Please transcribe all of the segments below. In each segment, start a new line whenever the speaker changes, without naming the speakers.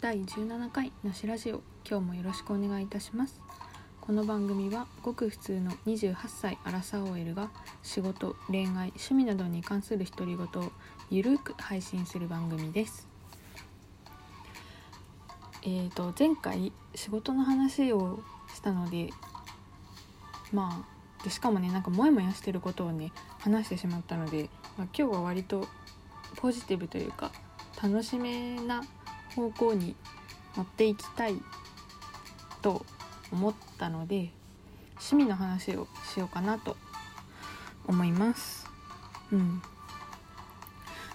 第17回なしラジオ今日もよろしくお願いいたします。この番組はごく普通の28歳アラサー OL が仕事恋愛趣味などに関する独り言をゆるく配信する番組です。えーと前回仕事の話をしたのでまあでしかもねなんかモヤモヤしてることをね話してしまったので、まあ、今日は割とポジティブというか楽しめな方向に持っていきたいと思ったので趣味の話をしようかなと思います。うん。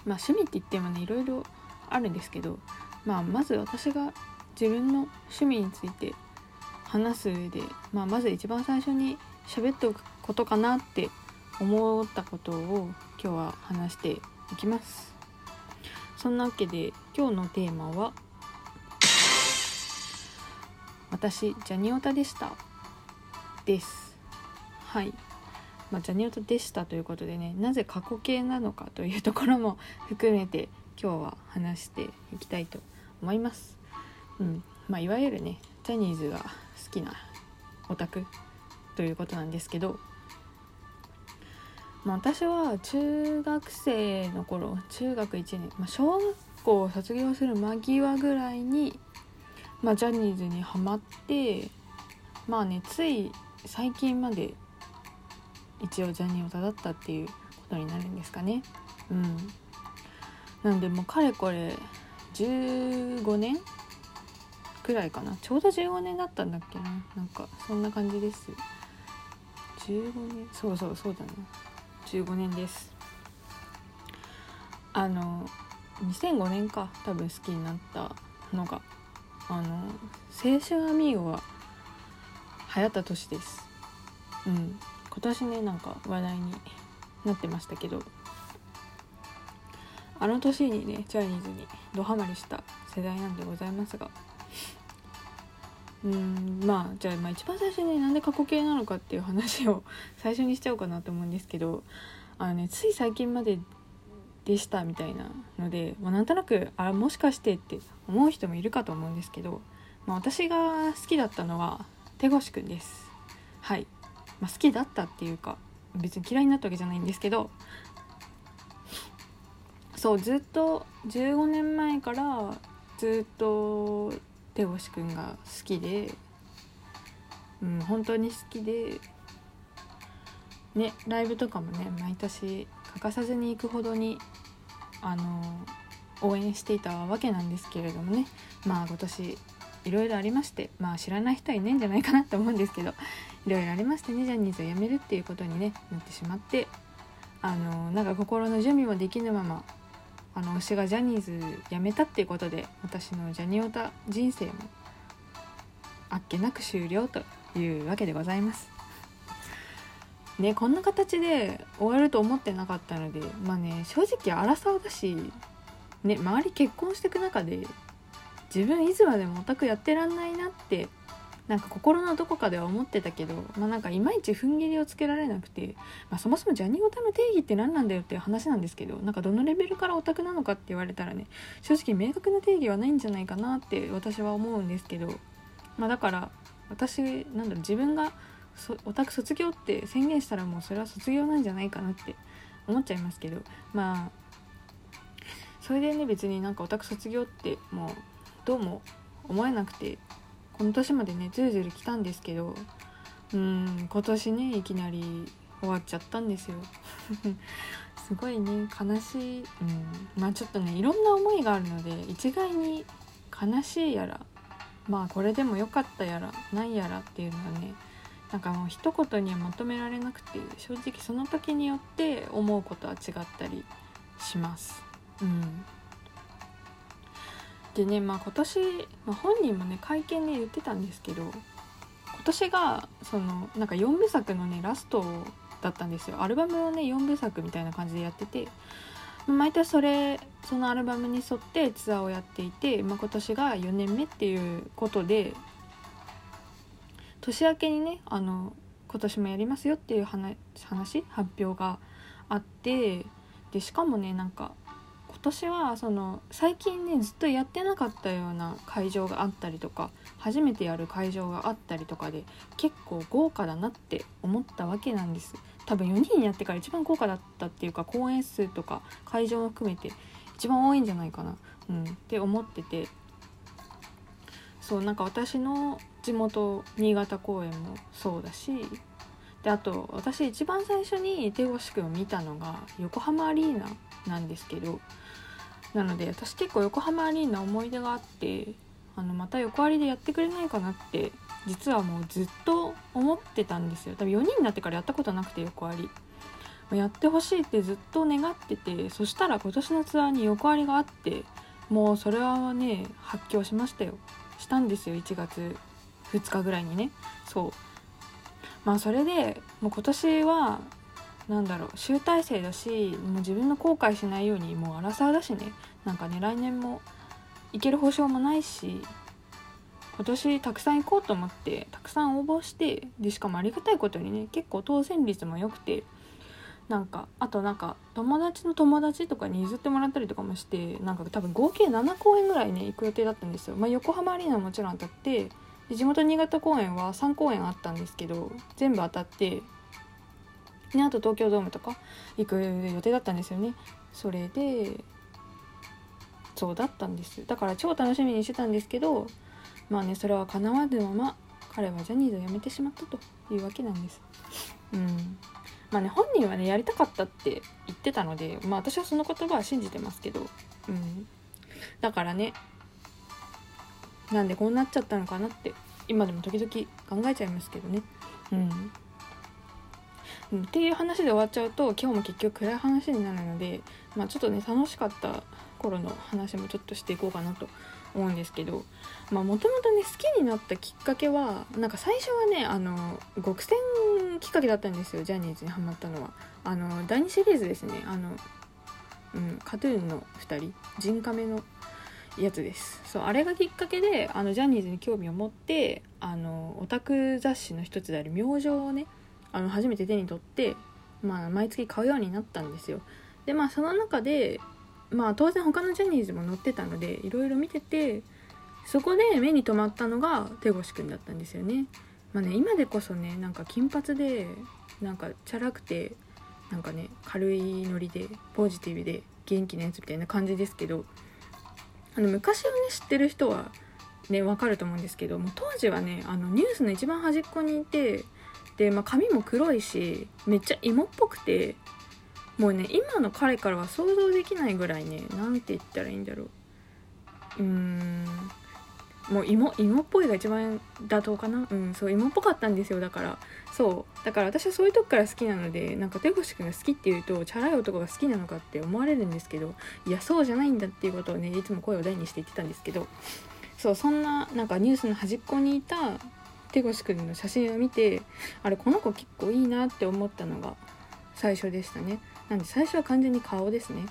まあ趣味って言ってもねいろいろあるんですけどまあまず私が自分の趣味について話す上で、まあ、まず一番最初に喋っておくことかなって思ったことを今日は話していきます。そんなわけで今日のテーマは私ジャニオタでした。です。はい。まあ、ジャニオタでしたということでねなぜ過去形なのかというところも 含めて今日は話していきたいと思います。うん。まあいわゆるねジャニーズが好きなオタクということなんですけどまあ、私は中学生の頃中学1年、まあ、小学校を卒業する間際ぐらいに、まあ、ジャニーズにはまってまあねつい最近まで一応ジャニオタだったっていうことになるんですかね。うん。なんでもうかれこれ15年くらいかな。ちょうど15年だったんだっけな。なんかそんな感じです。15年そうそうそうだね。15年です。あの2005年か多分好きになったのが。あの青春アミーゴが流行った年です。うん。今年ねなんか話題になってましたけど。あの年にねジャニーズにドハマりした世代なんでございますが。うんまあじゃあまあ一番最初になんで過去形なのかっていう話を最初にしちゃおうかなと思うんですけどあのねつい最近まででしたみたいなので、まあ、なんとなくあもしかしてって思う人もいるかと思うんですけど、まあ、私が好きだったのは手越くんです。はい、まあ、好きだったっていうか別に嫌いになったわけじゃないんですけどそうずっと15年前からずっと手越くんが好きでうん本当に好きでねライブとかもね毎年欠かさずに行くほどにあの応援していたわけなんですけれどもねまあ今年いろいろありましてまあ知らない人はいないんじゃないかなと思うんですけどいろいろありましてねジャニーズを辞めるっていうことに、ね、なってしまってあのなんか心の準備もできぬままあの推しがジャニーズ辞めたっていうことで私のジャニオタ人生もあっけなく終了というわけでございます。ねこんな形で終わると思ってなかったのでまあね正直荒沢だし、ね、周り結婚していく中で自分いつまでもオタクやってらんないなってなんか心のどこかでは思ってたけど、まあ、なんかいまいち踏ん切りをつけられなくて、まあ、そもそもジャニオタの定義って何なんだよっていう話なんですけどなんかどのレベルからオタクなのかって言われたらね正直明確な定義はないんじゃないかなって私は思うんですけど、まあ、だから私なんだろう自分がオタク卒業って宣言したらもうそれは卒業なんじゃないかなって思っちゃいますけどまあそれでね別になんかオタク卒業ってもうどうも思えなくてこの年までねずるずる来たんですけどうん今年ねいきなり終わっちゃったんですよ。すごいね悲しい、うん、まあちょっとねいろんな思いがあるので一概に悲しいやらまあこれでもよかったやらないやらっていうのはねなんかもう一言にはまとめられなくて正直その時によって思うことは違ったりします。うん。でねまあ今年、まあ、本人もね会見で言ってたんですけど今年がそのなんか4部作のねラストだったんですよ。アルバムをね4部作みたいな感じでやってて毎年それそのアルバムに沿ってツアーをやっていて、まあ、今年が4年目っていうことで年明けにねあの今年もやりますよっていう話発表があってでしかもねなんか今年はその最近ねずっとやってなかったような会場があったりとか初めてやる会場があったりとかで結構豪華だなって思ったわけなんです。多分4人やってから一番豪華だったっていうか公演数とか会場も含めて一番多いんじゃないかな、うん、って思ってて。そうなんか私の地元新潟公演もそうだし。であと私一番最初に手越くんを見たのが横浜アリーナなんですけどなので私結構横浜アリーナ思い出があってあのまた横ありでやってくれないかなって実はもうずっと思ってたんですよ。多分4人になってからやったことなくて横ありやってほしいってずっと願っててそしたら今年のツアーに横ありがあってもうそれはね発狂しましたよ。したんですよ1月2日ぐらいにね。そう。まあそれでもう今年はなんだろう集大成だしもう自分の後悔しないようにもう荒沢だしねなんかね来年も行ける保証もないし今年たくさん行こうと思ってたくさん応募してでしかもありがたいことにね結構当選率も良くてなんかあとなんか友達の友達とかに譲ってもらったりとかもしてなんか多分合計7公演ぐらいね行く予定だったんですよ。まあ、横浜アリーナもちろん当たって地元新潟公演は3公演あったんですけど全部当たってね、あと東京ドームとか行く予定だったんですよね。それでそうだったんです。だから超楽しみにしてたんですけどまあねそれは叶わぬまま彼はジャニーズを辞めてしまったというわけなんです。うん。まあね本人はねやりたかったって言ってたのでまあ私はその言葉は信じてますけど。うん。だからねなんでこうなっちゃったのかなって今でも時々考えちゃいますけどね。うん。うん、っていう話で終わっちゃうと今日も結局暗い話になるので、まあ、ちょっとね楽しかった頃の話もちょっとしていこうかなと思うんですけどもともとね好きになったきっかけはなんか最初はねあの極戦きっかけだったんですよジャニーズにハマったのは。あの第2シリーズですね。あの、うん、カトゥーンの2人ジンカメのやつです。そうあれがきっかけであのジャニーズに興味を持ってあのオタク雑誌の一つである「明星」をねあの初めて手に取って、まあ、毎月買うようになったんですよ。でまあその中でまあ当然他のジャニーズも載ってたのでいろいろ見ててそこで目に留まったのが手越くんだったんですよね。まあね今でこそねなんか金髪でなんかチャラくてなんかね軽いノリでポジティブで元気なやつみたいな感じですけどあの昔をね知ってる人はねわかると思うんですけども当時はねあのニュースの一番端っこにいてで、まあ、髪も黒いしめっちゃ芋っぽくてもうね今の彼からは想像できないぐらいね何て言ったらいいんだろう。うーんもう芋芋っぽいが一番妥当かな。うんそう芋っぽかったんですよだから。そう。だから私はそういうとこから好きなのでなんか手越くんが好きっていうとチャラい男が好きなのかって思われるんですけどいやそうじゃないんだっていうことをねいつも声を大にして言ってたんですけどそうそんななんかニュースの端っこにいた手越くんの写真を見てあれこの子結構いいなって思ったのが最初でしたね。なんで最初は完全に顔ですね。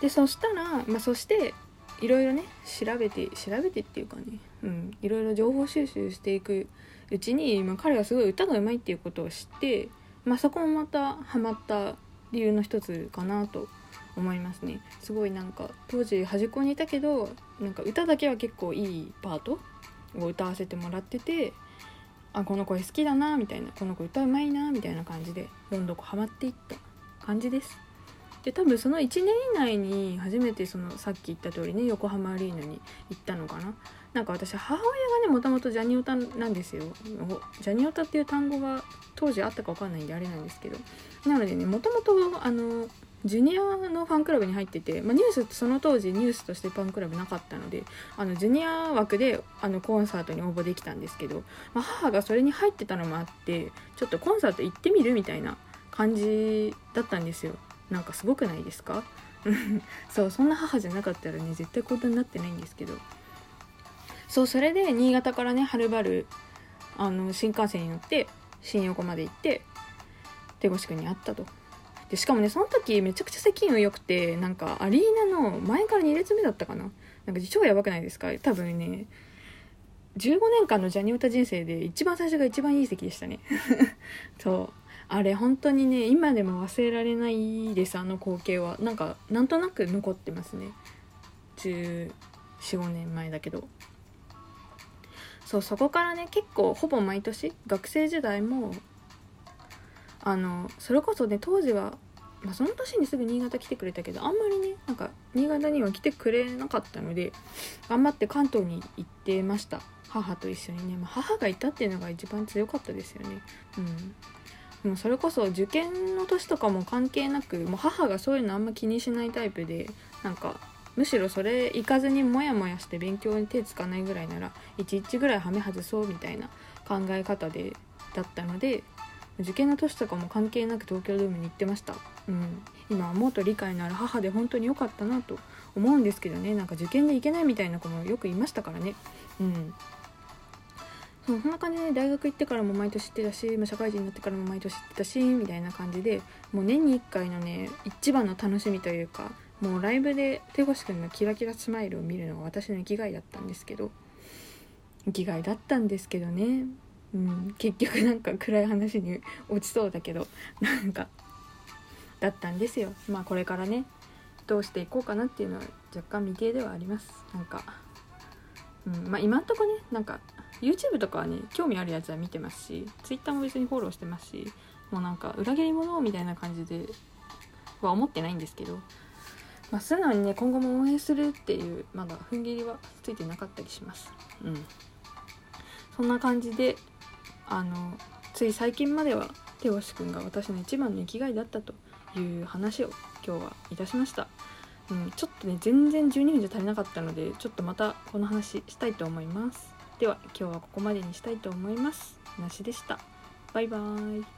でそしたら、まあ、そしていろいろね調べて調べてっていうかねうんいろいろ情報収集していくうちに、まあ、彼はすごい歌がうまいっていうことを知って、まあ、そこもまたハマった理由の一つかなと思いますね。すごいなんか当時端っこにいたけどなんか歌だけは結構いいパートを歌わせてもらっててあこの声好きだなみたいなこの子歌うまいなみたいな感じでどんどんハマっていった感じです。で多分その1年以内に初めてそのさっき言った通りね横浜アリーナに行ったのかな。なんか私母親がねもともとジャニオタなんですよ。ジャニオタっていう単語が当時あったか分かんないんであれなんですけど。なのでねもともとあのジュニアのファンクラブに入ってて、まあ、ニュースってその当時ニュースとしてファンクラブなかったのであのジュニア枠であのコンサートに応募できたんですけど、まあ、母がそれに入ってたのもあってちょっとコンサート行ってみるみたいな感じだったんですよ。なんかすごくないですか？そうそんな母じゃなかったらね絶対こんなになってないんですけど。そうそれで新潟からねはるばるあの新幹線に乗って新横まで行って手越くんに会ったと。でしかもねその時めちゃくちゃ席運良くてなんかアリーナの前から2列目だったかな。なんか超やばくないですか？多分ね15年間のジャニオタ人生で一番最初が一番いい席でしたね。そう。あれ本当にね今でも忘れられないですあの光景は。なんかなんとなく残ってますね。1415年前だけど。そうそこからね結構ほぼ毎年学生時代もあのそれこそね当時は、まあ、その年にすぐ新潟来てくれたけどあんまりねなんか新潟には来てくれなかったので頑張って関東に行ってました。母と一緒にね、まあ、母がいたっていうのが一番強かったですよね。うん。もうそれこそ受験の年とかも関係なくもう母がそういうのあんま気にしないタイプでなんかむしろそれ行かずにモヤモヤして勉強に手つかないぐらいなら11ぐらいはめ外そうみたいな考え方でだったので受験の年とかも関係なく東京ドームに行ってました、うん、今思うと理解のある母で本当に良かったなと思うんですけどね。なんか受験で行けないみたいな子もよくいましたからね。うん。そうそんな感じで大学行ってからも毎年行ってたし、社会人になってからも毎年行ってたしみたいな感じでもう年に1回のね一番の楽しみというかもうライブで手越くんのキラキラスマイルを見るのが私の生きがいだったんですけど。生きがいだったんですけどね。うん、結局なんか暗い話に落ちそうだけど なんかだったんですよ。まあこれからねどうしていこうかなっていうのは若干未定ではあります。なんか、うん、まあ今んとこねなんか YouTube とかはね興味あるやつは見てますし Twitter も別にフォローしてますしもうなんか裏切り者みたいな感じでは思ってないんですけどまあ素直にね今後も応援するっていうまだ踏ん切りはついてなかったりします。うん。そんな感じであのつい最近までは手押し君が私の一番の生きがいだったという話を今日はいたしました、うん、ちょっとね全然12分じゃ足りなかったのでちょっとまたこの話したいと思います。では今日はここまでにしたいと思います。なしでした。バイバーイ。